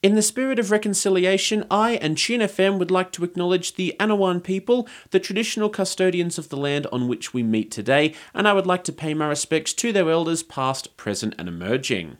In the spirit of reconciliation, I and Tune FM would like to acknowledge the Anaiwan people, the traditional custodians of the land on which we meet today, and I would like to pay my respects to their elders past, present, and emerging.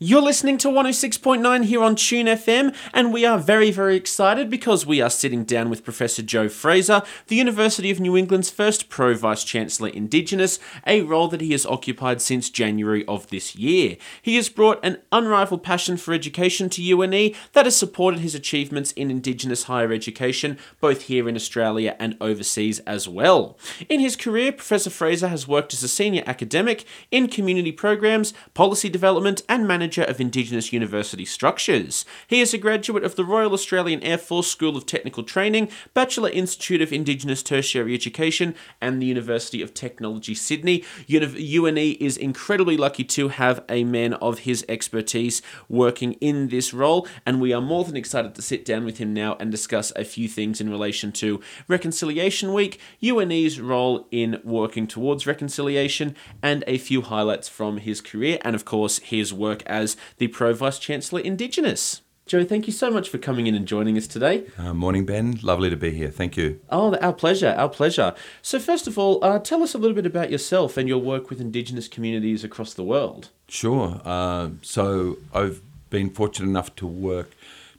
You're listening to 106.9 here on Tune FM, and we are very, very excited because we are sitting down with Professor Joe Fraser, the University of New England's first Pro Vice Chancellor Indigenous, a role that he has occupied since January of this year. He has brought an unrivaled passion for education to UNE that has supported his achievements in Indigenous higher education, both here in Australia and overseas as well. In his career, Professor Fraser has worked as a senior academic in community programs, policy development, and management Manager of Indigenous University Structures. He is a graduate of the Royal Australian Air Force School of Technical Training, Bachelor Institute of Indigenous Tertiary Education, and the University of Technology Sydney. UNE is incredibly lucky to have a man of his expertise working in this role, and we are more than excited to sit down with him now and discuss a few things in relation to Reconciliation Week, UNE's role in working towards reconciliation, and a few highlights from his career, and of course, his work as the Pro Vice Chancellor Indigenous. Joe, thank you so much for coming in and joining us today. Uh, morning, Ben. Lovely to be here. Thank you. Oh, our pleasure. Our pleasure. So, first of all, uh, tell us a little bit about yourself and your work with Indigenous communities across the world. Sure. Uh, so, I've been fortunate enough to work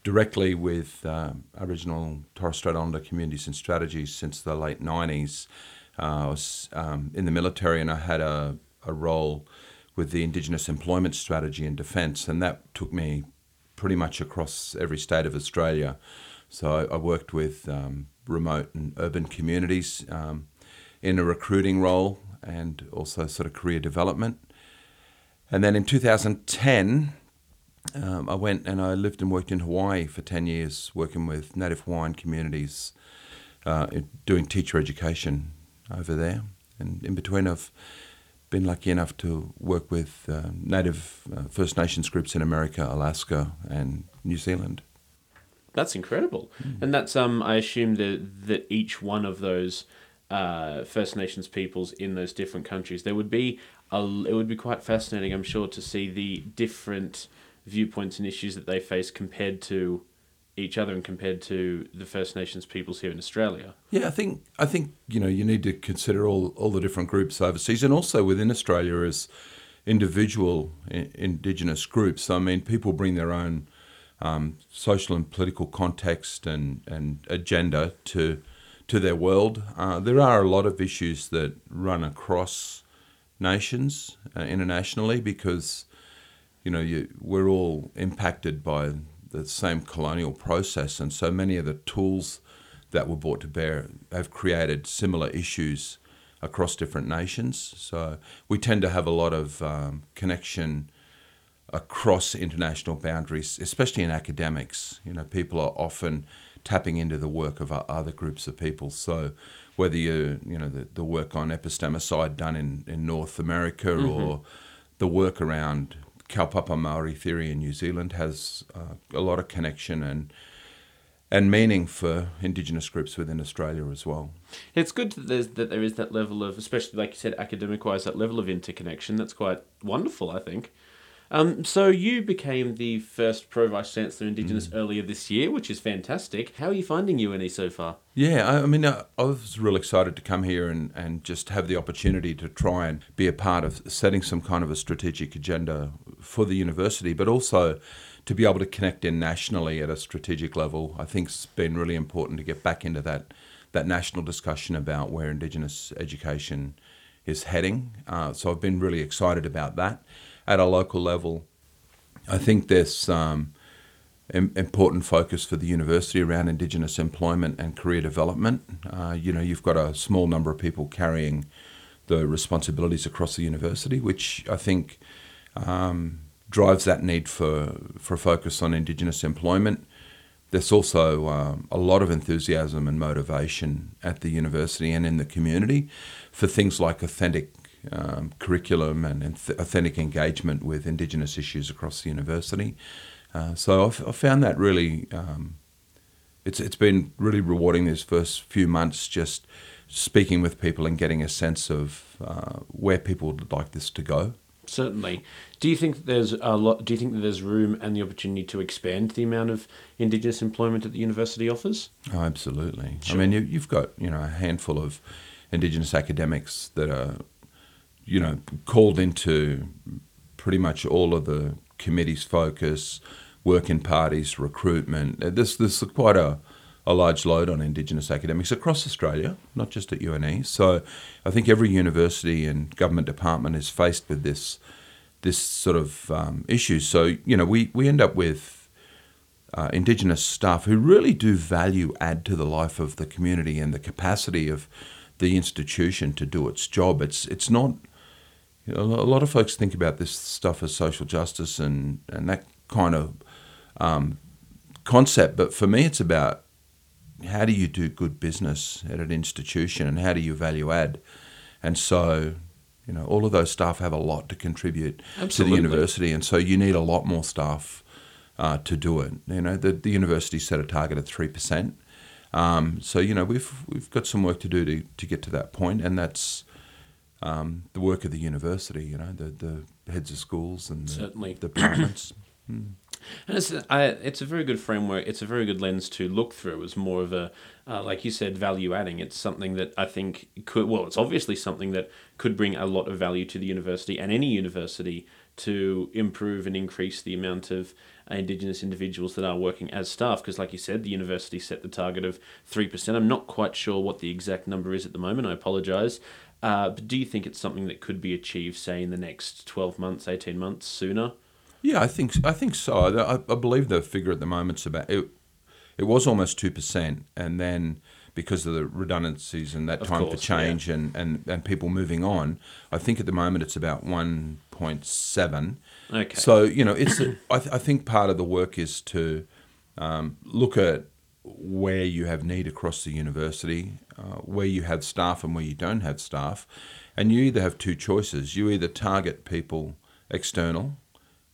directly with uh, Aboriginal Torres Strait Islander communities and strategies since the late 90s. Uh, I was um, in the military and I had a, a role with the Indigenous Employment Strategy in Defence, and that took me pretty much across every state of Australia. So I, I worked with um, remote and urban communities um, in a recruiting role and also sort of career development. And then in 2010, um, I went and I lived and worked in Hawaii for 10 years, working with Native Hawaiian communities, uh, doing teacher education over there. And in between, I've been lucky enough to work with uh, Native uh, First Nations groups in America, Alaska, and New Zealand. That's incredible, mm. and that's um. I assume that that each one of those uh, First Nations peoples in those different countries, there would be a. It would be quite fascinating, I'm sure, to see the different viewpoints and issues that they face compared to each other and compared to the First Nations peoples here in Australia. Yeah, I think I think you know you need to consider all all the different groups overseas and also within Australia as individual Indigenous groups. I mean, people bring their own um, social and political context and and agenda to to their world. Uh, there are a lot of issues that run across nations uh, internationally because you know you, we're all impacted by the same colonial process, and so many of the tools that were brought to bear have created similar issues across different nations. So we tend to have a lot of um, connection across international boundaries, especially in academics. You know, people are often tapping into the work of other groups of people. So whether you you know the, the work on epistemicide done in, in North America mm-hmm. or the work around Kaupapa Maori theory in New Zealand has uh, a lot of connection and and meaning for Indigenous groups within Australia as well. It's good that that there is that level of, especially like you said, academic wise, that level of interconnection. That's quite wonderful, I think. Um, so you became the first Pro Vice Chancellor Indigenous mm. earlier this year, which is fantastic. How are you finding UNE so far? Yeah, I, I mean, uh, I was real excited to come here and, and just have the opportunity to try and be a part of setting some kind of a strategic agenda for the university, but also to be able to connect in nationally at a strategic level. I think it's been really important to get back into that that national discussion about where Indigenous education is heading. Uh, so I've been really excited about that at a local level. I think there's um, important focus for the university around Indigenous employment and career development. Uh, you know, you've got a small number of people carrying the responsibilities across the university, which I think um, drives that need for, for focus on Indigenous employment. There's also um, a lot of enthusiasm and motivation at the university and in the community for things like authentic um, curriculum and authentic engagement with Indigenous issues across the university. Uh, so I've, I've, found that really, um, it's it's been really rewarding these first few months, just speaking with people and getting a sense of uh, where people would like this to go. Certainly. Do you think there's a lot? Do you think that there's room and the opportunity to expand the amount of Indigenous employment that the university offers? Oh, absolutely. Sure. I mean, you, you've got you know a handful of Indigenous academics that are you know called into pretty much all of the committees' focus, working parties, recruitment. This There's there's quite a a large load on Indigenous academics across Australia, not just at UNE. So, I think every university and government department is faced with this this sort of um, issue. So, you know, we, we end up with uh, Indigenous staff who really do value add to the life of the community and the capacity of the institution to do its job. It's it's not. You know, a lot of folks think about this stuff as social justice and, and that kind of um, concept, but for me, it's about how do you do good business at an institution and how do you value add? And so, you know, all of those staff have a lot to contribute Absolutely. to the university, and so you need a lot more staff uh, to do it. You know, the, the university set a target of three percent. Um, so you know we've we've got some work to do to, to get to that point, and that's um, the work of the university. You know, the, the heads of schools and the, Certainly. the departments. And it's I, it's a very good framework. It's a very good lens to look through. As more of a, uh, like you said, value adding. It's something that I think could. Well, it's obviously something that could bring a lot of value to the university and any university to improve and increase the amount of Indigenous individuals that are working as staff. Because, like you said, the university set the target of three percent. I'm not quite sure what the exact number is at the moment. I apologise. Uh, but do you think it's something that could be achieved, say, in the next twelve months, eighteen months, sooner? Yeah, I think I think so. I, I believe the figure at the moment's about it. It was almost two percent, and then because of the redundancies and that Of time for course, change and, and, and people moving on, I think at the moment it's about one point seven. Okay. So you know, it's I, th- I think part of the work is to um, look at where you have need across the university, uh, where you have staff and where you don't have staff, and you either have two choices. You either target people external,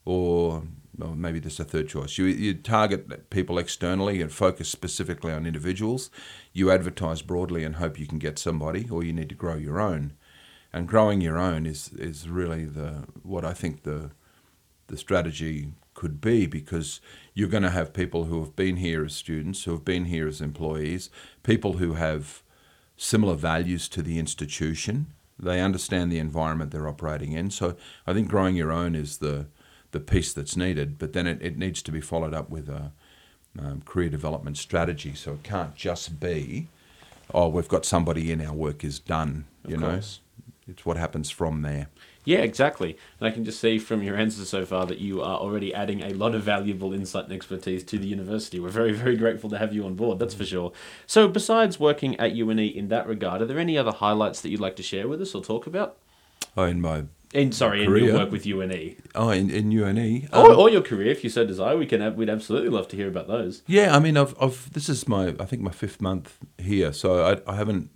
or well, maybe there's a third choice. You you target people externally and focus specifically on individuals. You advertise broadly and hope you can get somebody, or you need to grow your own. And growing your own is is really the what I think the the strategy could be because you're going to have people who have been here as students, who have been here as employees, people who have similar values to the institution. They understand the environment they're operating in. So I think growing your own is the the piece that's needed, but then it, it needs to be followed up with a um, career development strategy. So it can't just be, oh, we've got somebody in, our work is done. You Of know, course. it's what happens from there. Yeah, exactly. And I can just see from your answers so far that you are already adding a lot of valuable insight and expertise to the university. We're very, very grateful to have you on board, that's for sure. So, besides working at UNE in that regard, are there any other highlights that you'd like to share with us or talk about? Oh, in my In sorry, in your Career? work with UNE, oh, in, in UNE. or, um, or your career, if you so desire, we can. Have, we'd absolutely love to hear about those. Yeah, I mean, I've, I've this is my I think my fifth month here, so I, I haven't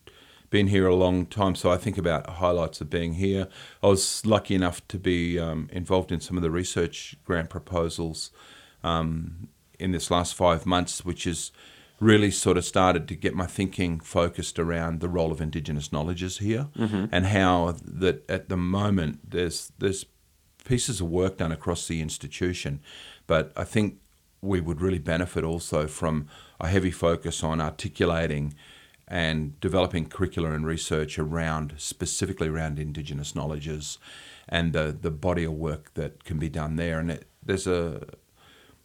been here a long time. So I think about highlights of being here. I was lucky enough to be um, involved in some of the research grant proposals um, in this last five months, which has really sort of started to get my thinking focused around the role of Indigenous knowledges here and how that at the moment there's there's pieces of work done across the institution, but I think we would really benefit also from a heavy focus on articulating and developing curricula and research around specifically around Indigenous knowledges and the, the body of work that can be done there. And it, there's a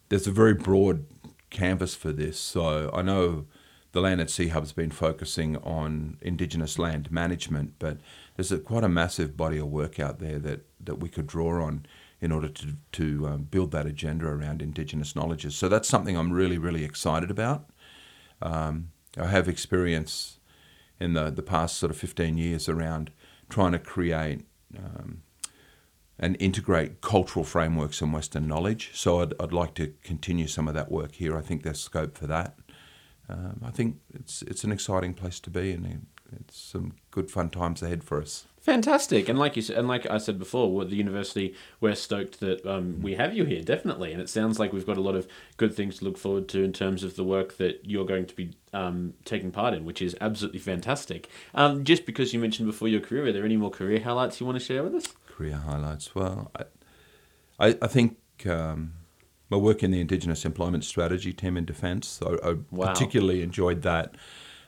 there's a very broad canvas for this. So I know the Land at Sea Hub's been focusing on Indigenous land management, but there's a, quite a massive body of work out there that, that we could draw on in order to, to um, build that agenda around Indigenous knowledges. So that's something I'm really, really excited about. Um, I have experience in the, the past sort of 15 years around trying to create um, and integrate cultural frameworks and Western knowledge. So I'd, I'd like to continue some of that work here. I think there's scope for that. Um, I think it's it's an exciting place to be, and it's some good fun times ahead for us. Fantastic, and like you said, and like I said before, with the university, we're stoked that um, we have you here, definitely. And it sounds like we've got a lot of good things to look forward to in terms of the work that you're going to be um, taking part in, which is absolutely fantastic. Um, just because you mentioned before your career, are there any more career highlights you want to share with us? career highlights. Well, I, I, I think um, my work in the Indigenous Employment Strategy team in Defence, I, I Wow. particularly enjoyed that.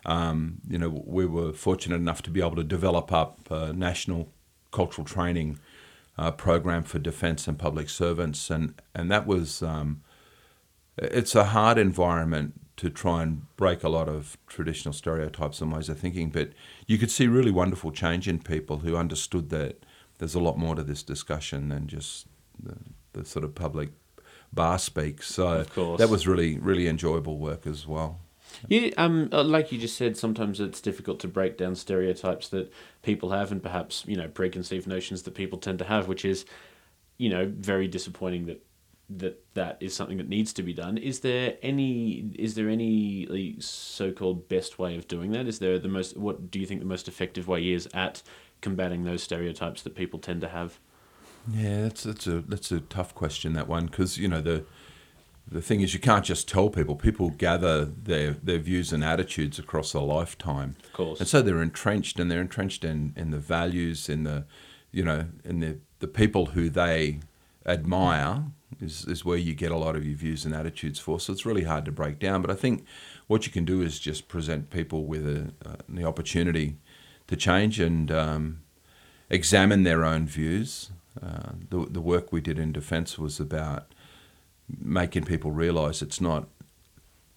Um, you know, we were fortunate enough to be able to develop up a national cultural training uh, program for defence and public servants, and and that was um, it's a hard environment to try and break a lot of traditional stereotypes and ways of thinking, but you could see really wonderful change in people who understood that there's a lot more to this discussion than just the, the sort of public bar speak. So that was really really enjoyable work as well. Yeah, um, uh, like you just said, sometimes it's difficult to break down stereotypes that people have, and perhaps you know preconceived notions that people tend to have, which is, you know, very disappointing that that that is something that needs to be done. Is there any is there any so-called best way of doing that? Is there the most what do you think the most effective way is at combating those stereotypes that people tend to have? Yeah, that's that's a that's a tough question that one because you know the the thing is you can't just tell people. People gather their their views and attitudes across a lifetime, Of course. and so they're entrenched and they're entrenched in, in the values in the you know in the the people who they admire is is where you get a lot of your views and attitudes for. So it's really hard to break down. But I think what you can do is just present people with a, uh, the opportunity to change and um, examine their own views. Uh, the the work we did in defence was about making people realise it's not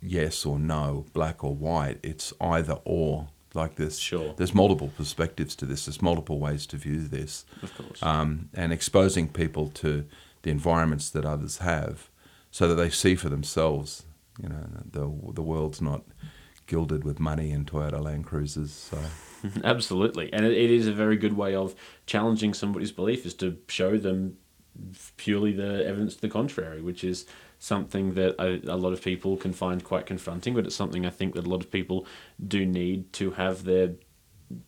yes or no, black or white. It's either or. Like this, Sure. there's multiple perspectives to this. There's multiple ways to view this, Of course. um, and exposing people to the environments that others have, so that they see for themselves. You know, the the world's not gilded with money and Toyota Land Cruisers. So Absolutely, and it, it is a very good way of challenging somebody's belief is to show them purely the evidence to the contrary, which is something that a, a lot of people can find quite confronting. But it's something I think that a lot of people do need to have their,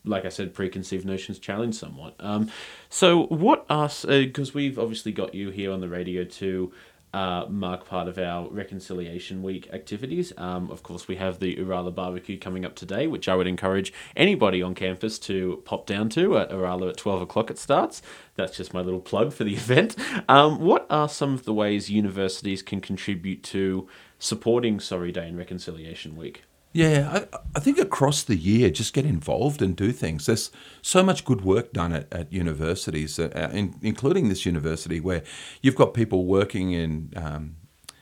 like I said, preconceived notions challenged somewhat. Um, so what are because we've obviously got you here on the radio to uh, mark part of our Reconciliation Week activities. Um, of course, we have the Oorala Barbecue coming up today, which I would encourage anybody on campus to pop down to at Oorala at 12 o'clock it starts. That's just my little plug for the event. Um, what are some of the ways universities can contribute to supporting Sorry Day and Reconciliation Week? Yeah, I, I think across the year, just get involved and do things. There's so much good work done at, at universities, uh, in, including this university, where you've got people working in um,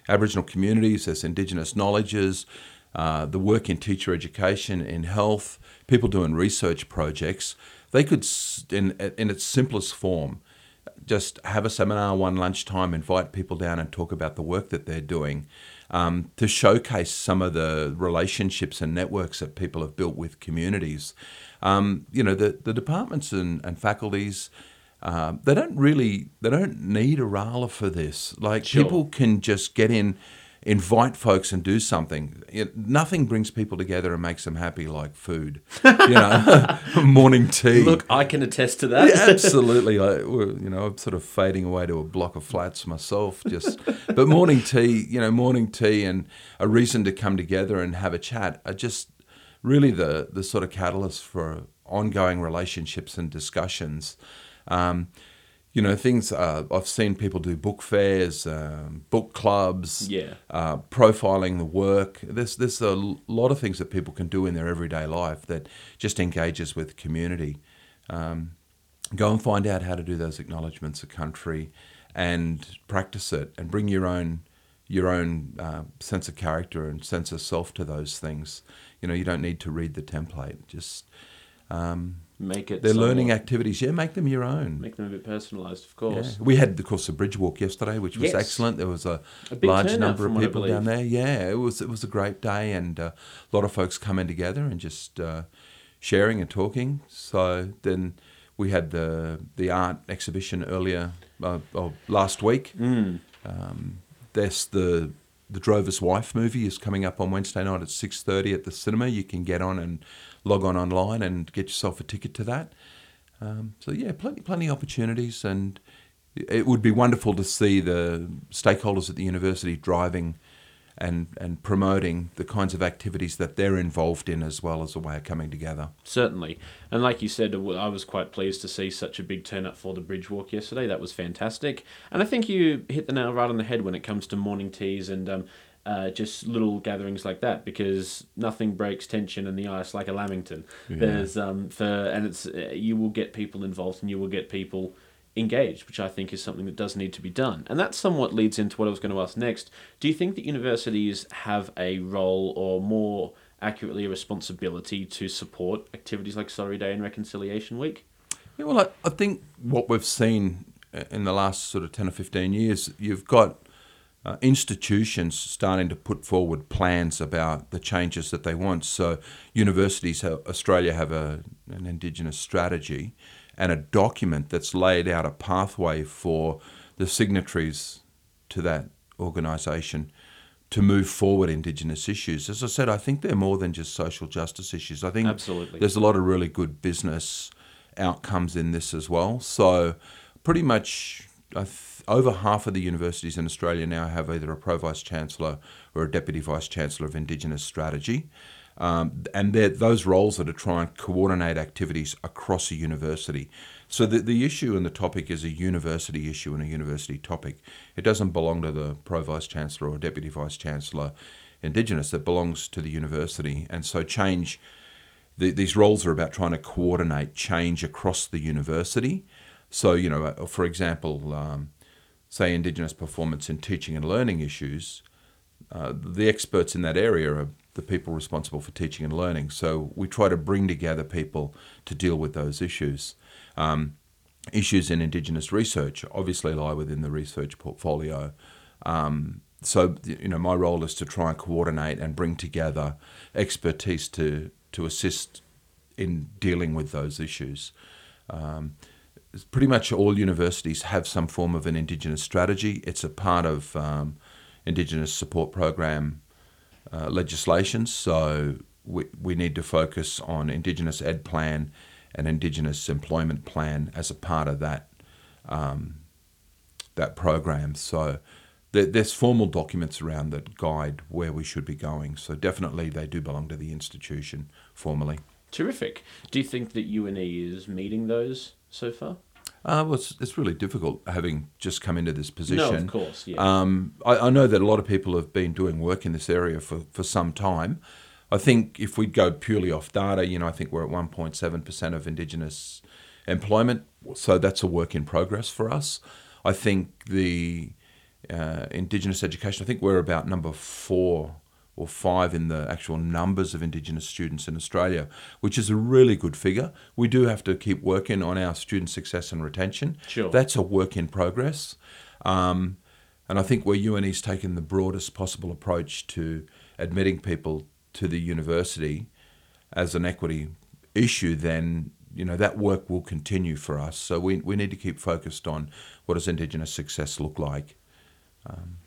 Aboriginal communities, there's Indigenous knowledges, uh, the work in teacher education, in health, people doing research projects. They could, in, in its simplest form, just have a seminar one lunchtime, invite people down and talk about the work that they're doing um, to showcase some of the relationships and networks that people have built with communities. Um, you know, the, the departments and, and faculties, um, they don't really, they don't need a rala for this. Like Sure. people can just get in, invite folks and do something. It, nothing brings people together and makes them happy like food. You know, morning tea. Look, I can attest to that. Yeah, absolutely. I, you know, I'm sort of fading away to a block of flats myself. Just, but morning tea, you know, morning tea and a reason to come together and have a chat are just really the the sort of catalyst for ongoing relationships and discussions. Um, you know, things uh, I've seen people do book fairs, um, book clubs, Yeah. uh, profiling the work. There's there's a lot of things that people can do in their everyday life that just engages with community. Um, go and find out how to do those acknowledgements of country, and practice it, and bring your own your own uh, sense of character and sense of self to those things. You know, you don't need to read the template. Just um, Make it. they're learning activities. Yeah, make them your own. Make them a bit personalised, of Yeah. course. We had, of course, the bridge walk yesterday, which was Yes. excellent. There was a, A large number of people down there. Yeah, it was it was a great day, and uh, a lot of folks coming together and just uh, sharing and talking. So then we had the the art exhibition earlier uh, last week. Mm. Um, there's the the Drover's Wife movie is coming up on Wednesday night at six thirty at the cinema. You can get on and log on online and get yourself a ticket to that. Um, so yeah, plenty plenty opportunities, and it would be wonderful to see the stakeholders at the university driving and, and promoting the kinds of activities that they're involved in as well as a way of coming together. Certainly. And like you said, I was quite pleased to see such a big turnout for the bridge walk yesterday. That was fantastic. And I think you hit the nail right on the head when it comes to morning teas and um, uh, just little gatherings like that because nothing breaks tension in the ice like a Lamington. Yeah. There's um for and it's uh, you will get people involved and you will get people engaged, which I think is something that does need to be done. And that somewhat leads into what I was going to ask next. Do you think that universities have a role or more accurately a responsibility to support activities like Sorry Day and Reconciliation Week? Yeah, well, I, I think what we've seen in the last sort of 10 or 15 years, you've got uh, institutions starting to put forward plans about the changes that they want. So, universities, Australia have a, an Indigenous strategy and a document that's laid out a pathway for the signatories to that organisation to move forward Indigenous issues. As I said, I think they're more than just social justice issues. I think Absolutely. there's a lot of really good business outcomes in this as well. So, pretty much over half of the universities in Australia now have either a pro vice chancellor or a deputy vice chancellor of Indigenous strategy. Um, and those roles that are trying to coordinate activities across a university. So the, the issue and the topic is a university issue and a university topic. It doesn't belong to the Pro Vice Chancellor or Deputy Vice Chancellor Indigenous, it belongs to the university. And so change, the, these roles are about trying to coordinate change across the university. So, you know, uh, for example, um, say Indigenous performance in teaching and learning issues, uh, the experts in that area are the people responsible for teaching and learning. So we try to bring together people to deal with those issues. Um, issues in Indigenous research obviously lie within the research portfolio. Um, so you know, my role is to try and coordinate and bring together expertise to to assist in dealing with those issues. Um, pretty much all universities have some form of an Indigenous strategy. It's a part of um, Indigenous support program uh, legislation. So we, we need to focus on Indigenous Ed Plan and Indigenous Employment Plan as a part of that um, that program. So there, there's formal documents around that guide where we should be going. So definitely they do belong to the institution formally. Terrific. Do you think that UNE is meeting those so far? Uh, well, it's, it's really difficult having just come into this position. No, of course, yeah. Um, I, I, know that a lot of people have been doing work in this area for, for some time. I think if we go purely off data, you know, I think we're at 1.7% of Indigenous employment, so that's a work in progress for us. I think the uh, Indigenous education, I think we're about number four or five in the actual numbers of Indigenous students in Australia, which is a really good figure. We do have to keep working on our student success and retention. Sure. That's a work in progress. Um, and I think where UNE's taken the broadest possible approach to admitting people to the university as an equity issue, then you know that work will continue for us. So we, we need to keep focused on what does Indigenous success look like. Um,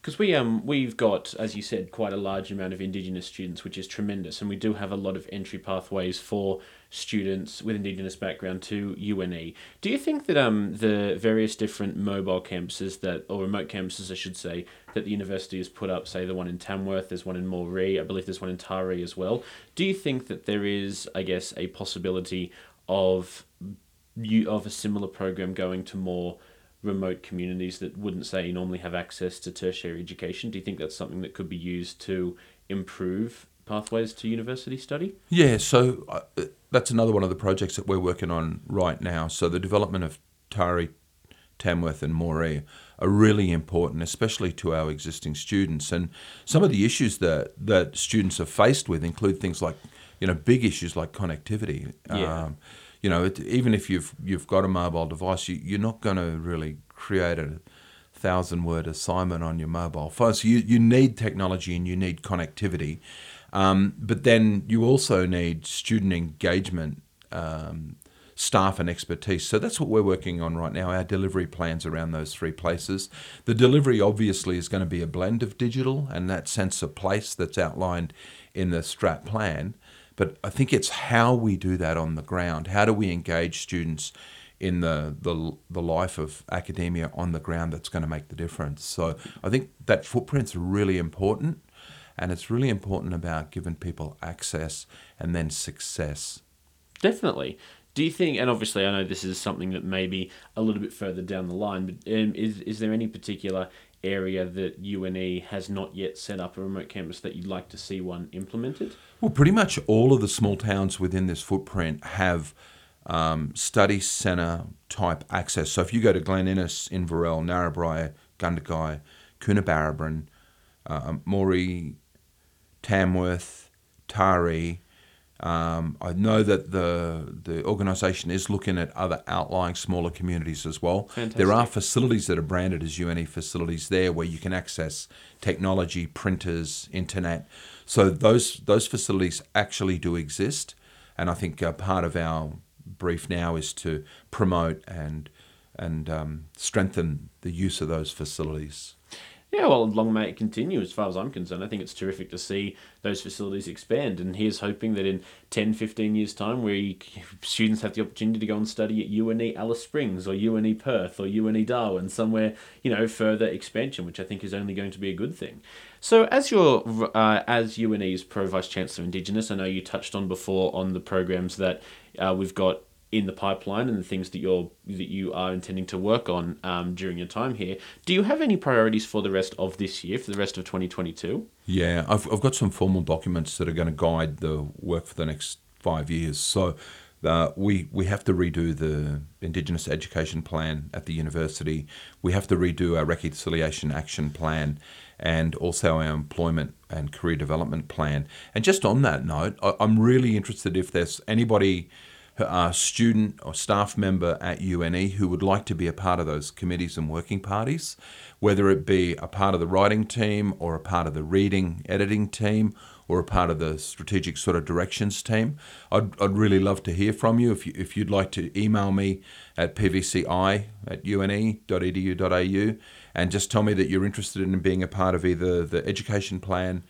because we um we've got as you said quite a large amount of indigenous students which is tremendous and we do have a lot of entry pathways for students with indigenous background to UNE do you think that um the various different mobile campuses that or remote campuses I should say that the university has put up say the one in Tamworth there's one in Moree I believe there's one in Taree as well do you think that there is I guess a possibility of you of a similar program going to more remote communities that wouldn't say normally have access to tertiary education. Do you think that's something that could be used to improve pathways to university study? Yeah, so uh, that's another one of the projects that we're working on right now. So the development of Taree, Tamworth, and Moree are really important, especially to our existing students. And some of the issues that that students are faced with include things like, you know, big issues like connectivity. Yeah. Um, you know, it, even if you've you've got a mobile device, you, you're not going to really create a thousand word assignment on your mobile phone. So you, you need technology and you need connectivity. Um, but then you also need student engagement, um, staff, and expertise. So that's what we're working on right now our delivery plans around those three places. The delivery obviously is going to be a blend of digital and that sense of place that's outlined in the STRAT plan. But I think it's how we do that on the ground. How do we engage students in the, the the life of academia on the ground that's going to make the difference. So I think that footprint's really important, and it's really important about giving people access and then success. Definitely. Do you think, and obviously I know this is something that may be a little bit further down the line, but um, is, is there any particular area that UNE has not yet set up a remote campus that you'd like to see one implemented? Well, pretty much all of the small towns within this footprint have um, study centre type access. So if you go to Glen Innes, Inverell, Narrabri, Gunnedah, Coonabarabran, uh, Moree, Tamworth, Taree, um, I know that the the organisation is looking at other outlying smaller communities as well. Fantastic. There are facilities that are branded as UNE facilities there where you can access technology, printers, internet. So those those facilities actually do exist, and I think uh, part of our brief now is to promote and and um, strengthen the use of those facilities. Yeah, well, long may it continue as far as I'm concerned. I think it's terrific to see those facilities expand. And here's hoping that in 10, 15 years' time, where students have the opportunity to go and study at UNE Alice Springs or UNE Perth or UNE Darwin, somewhere, you know, further expansion, which I think is only going to be a good thing. So, as your uh, as UNE's Pro Vice Chancellor Indigenous, I know you touched on before on the programs that uh, we've got in the pipeline and the things that you're that you are intending to work on um, during your time here. Do you have any priorities for the rest of this year, for the rest of 2022? Yeah, I've, I've got some formal documents that are going to guide the work for the next five years. So uh, we we have to redo the Indigenous Education Plan at the university. We have to redo our Reconciliation Action Plan, and also our Employment and Career Development Plan. And just on that note, I, I'm really interested if there's anybody a uh, student or staff member at UNE who would like to be a part of those committees and working parties, whether it be a part of the writing team or a part of the reading editing team or a part of the strategic sort of directions team. I'd, I'd really love to hear from you. If, you. if you'd like to email me at pvci at une.edu.au and just tell me that you're interested in being a part of either the education plan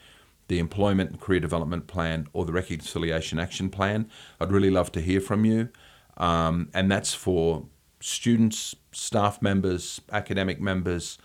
the Employment and Career Development Plan or the Reconciliation Action Plan. I'd really love to hear from you. Um, and that's for students, staff members, academic members,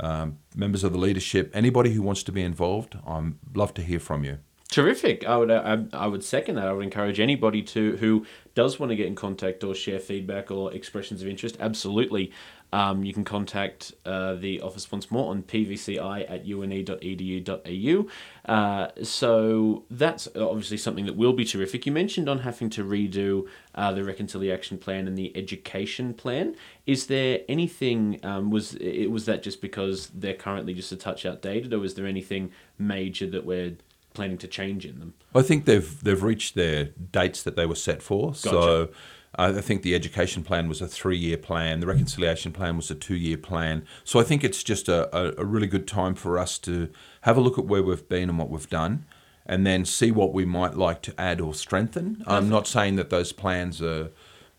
um, members of the leadership, anybody who wants to be involved. I'd love to hear from you. Terrific. I would I, I would second that. I would encourage anybody to who does want to get in contact or share feedback or expressions of interest. Absolutely, um, you can contact uh, the office once more on pvci at une.edu.au. Uh, so that's obviously something that will be terrific. You mentioned on having to redo uh, the reconciliation plan and the education plan. Is there anything? Um, was it was that just because they're currently just a touch outdated, or is there anything major that we're planning to change in them? I think they've they've reached their dates that they were set for. Gotcha. So I think the education plan was a three year plan, the reconciliation plan was a two year plan. So I think it's just a, a, really good time for us to have a look at where we've been and what we've done and then see what we might like to add or strengthen. I'm not saying that those plans are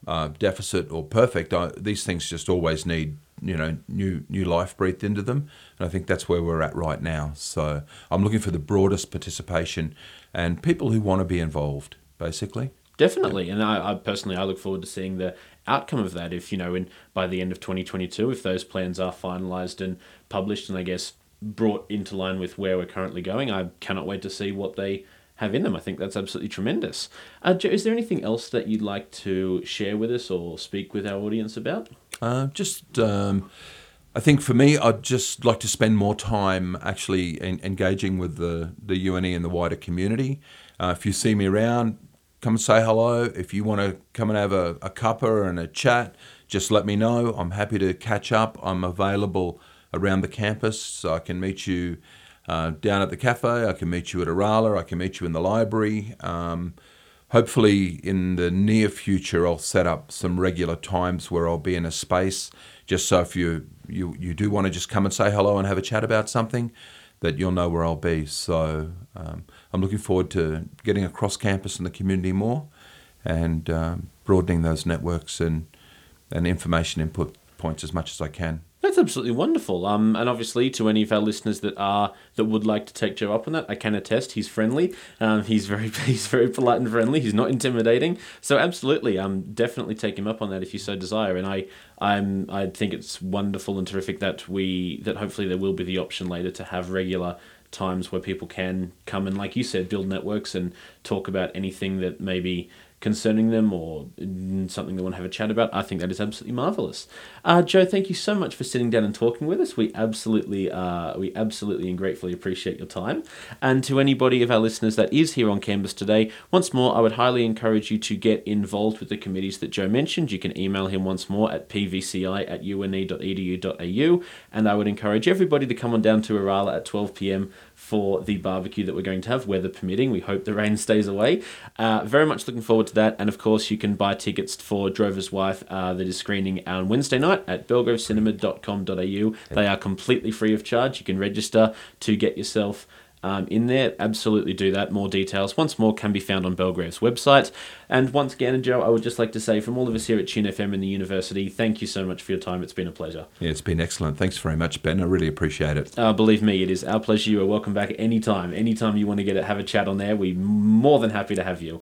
uh, deficit or perfect. I, these things just always need you know new new life breathed into them and i think that's where we're at right now so i'm looking for the broadest participation and people who want to be involved basically Definitely, and I, I, personally I look forward to seeing the outcome of that. If you know, in by the end of twenty twenty two, if those plans are finalised and published, and I guess brought into line with where we're currently going, I cannot wait to see what they have in them. I think that's absolutely tremendous. Uh, Joe, is there anything else that you'd like to share with us or speak with our audience about? Uh, just. Um, I think for me, I'd just like to spend more time actually in, engaging with the, the UNE and the wider community. Uh, if you see me around, come and say hello. If you want to come and have a, a cuppa and a chat, just let me know. I'm happy to catch up. I'm available around the campus, so I can meet you uh, down at the cafe. I can meet you at Oorala. I can meet you in the library. Um, hopefully, in the near future, I'll set up some regular times where I'll be in a space, just so if you you, you do want to just come and say hello and have a chat about something, that you'll know where I'll be. So um, I'm looking forward to getting across campus and the community more and um, broadening those networks and, and information input points as much as I can. That's absolutely wonderful. Um, and obviously, to any of our listeners that are that would like to take Joe up on that, I can attest he's friendly. Um, he's very he's very polite and friendly. He's not intimidating. So absolutely, um, definitely take him up on that if you so desire. And I I'm I think it's wonderful and terrific that we that hopefully there will be the option later to have regular times where people can come and, like you said, build networks and talk about anything that maybe concerning them or something they want to have a chat about, I think that is absolutely marvelous. Uh, Joe, thank you so much for sitting down and talking with us. We absolutely, uh, we absolutely and gratefully appreciate your time. And to anybody of our listeners that is here on campus today, once more, I would highly encourage you to get involved with the committees that Joe mentioned. You can email him once more at pvci at une.edu.au, and I would encourage everybody to come on down to Oorala at 12 p.m for the barbecue that we're going to have, weather permitting. We hope the rain stays away. Uh, very much looking forward to that. And of course, you can buy tickets for Drover's Wife uh, that is screening on Wednesday night at belgravecinema.com.au. They are completely free of charge. You can register to get yourself um, in there, absolutely do that. More details, once more, can be found on Belgrave's website. And once again, Joe, I would just like to say from all of us here at Tune FM and the university, thank you so much for your time. It's been a pleasure. Yeah, it's been excellent. Thanks very much, Ben. I really appreciate it. Uh, believe me, it is our pleasure. You are welcome back anytime. Anytime you want to get it, have a chat on there, we're more than happy to have you.